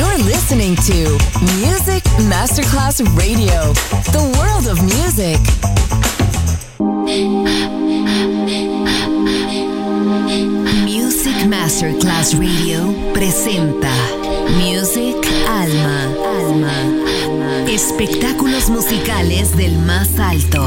You're listening to Music Masterclass Radio, the world of music. Music Masterclass Radio presenta Music Alma. Alma. Espectáculos musicales del más alto.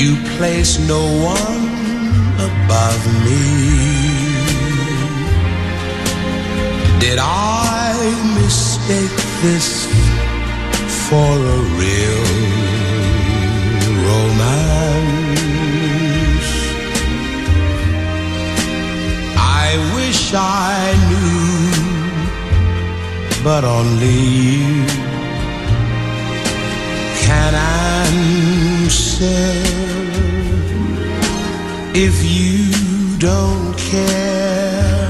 You place no one above me. Did I mistake this for a real romance? I wish I knew, but only you can answer if you don't care.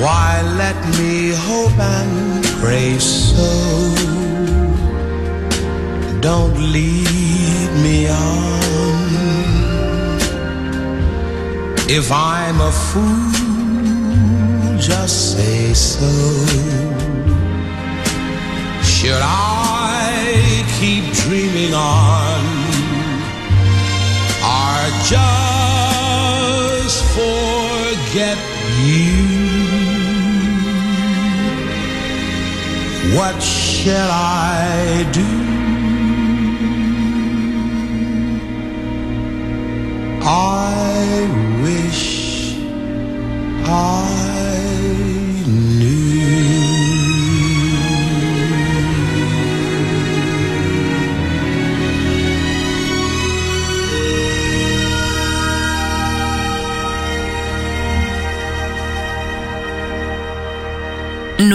Why let me hope and pray so? Don't lead me on. If I'm a fool, just say so. Should I keep dreaming on? What shall I do? I wish I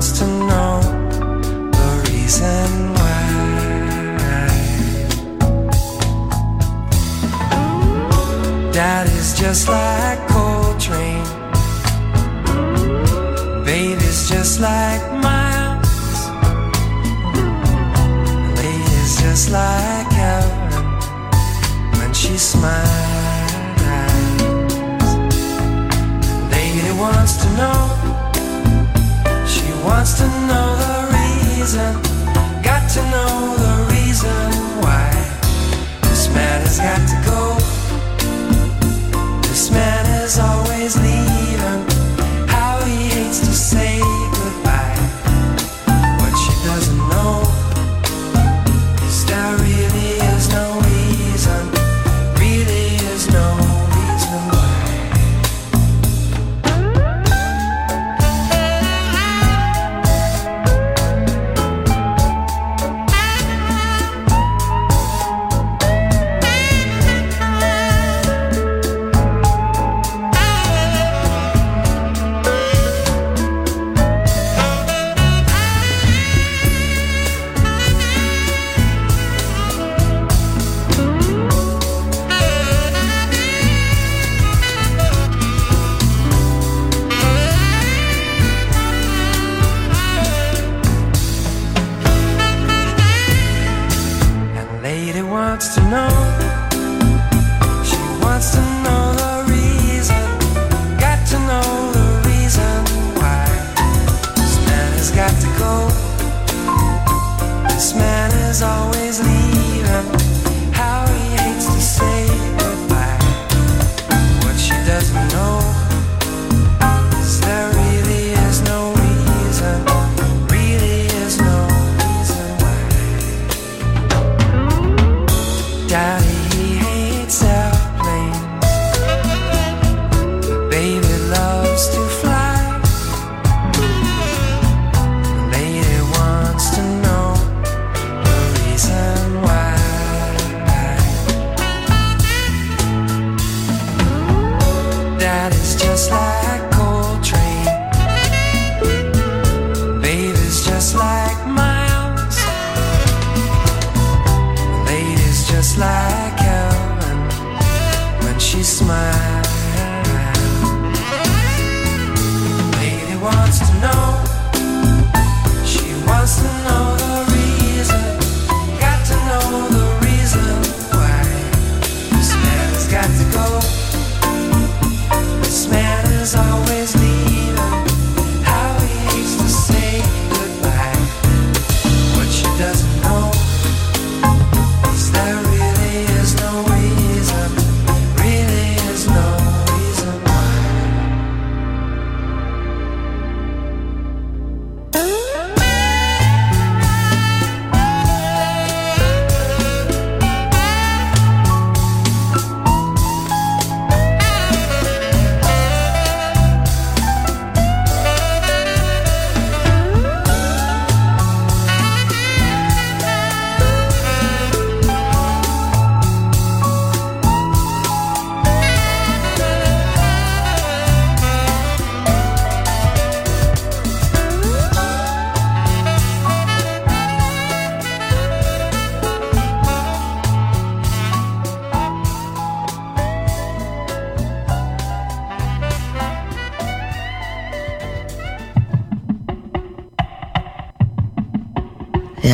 wants to know.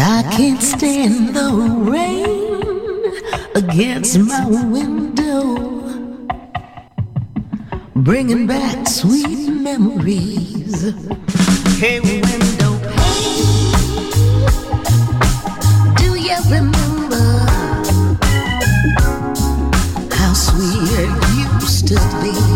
I can't stand the rain against my window, bringing back sweet memories. Hey, window pane, do you remember how sweet it used to be?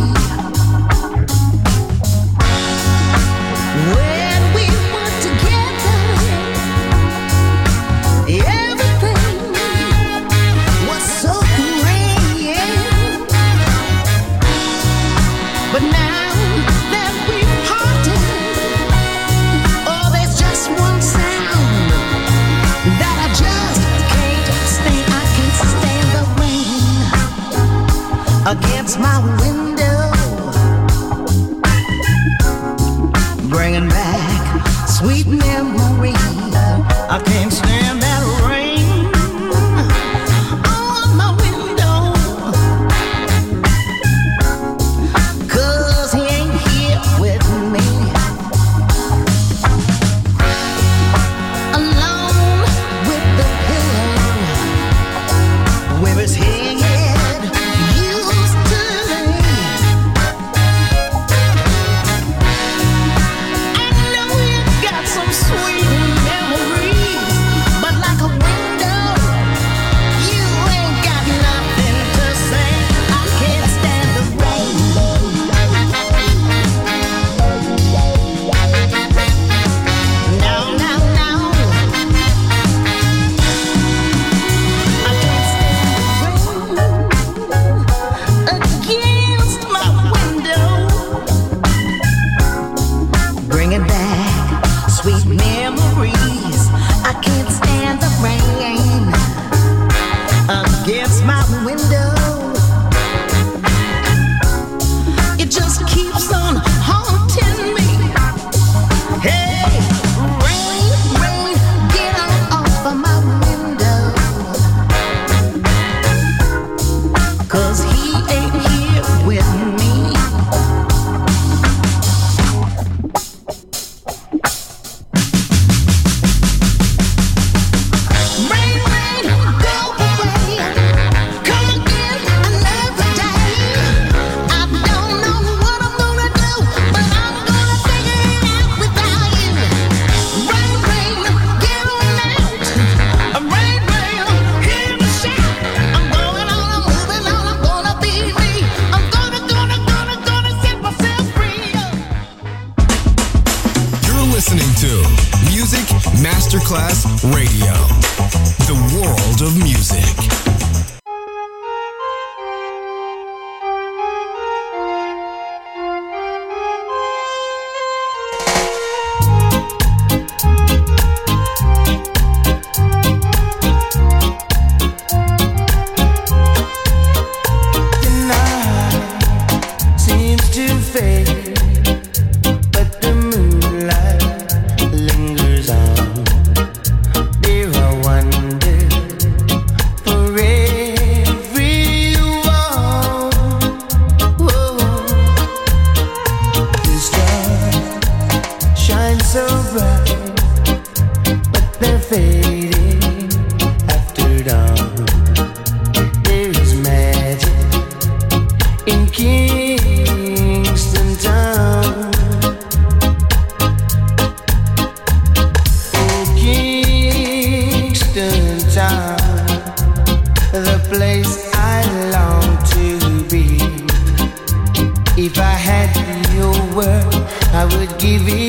Music. Give it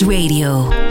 Radio.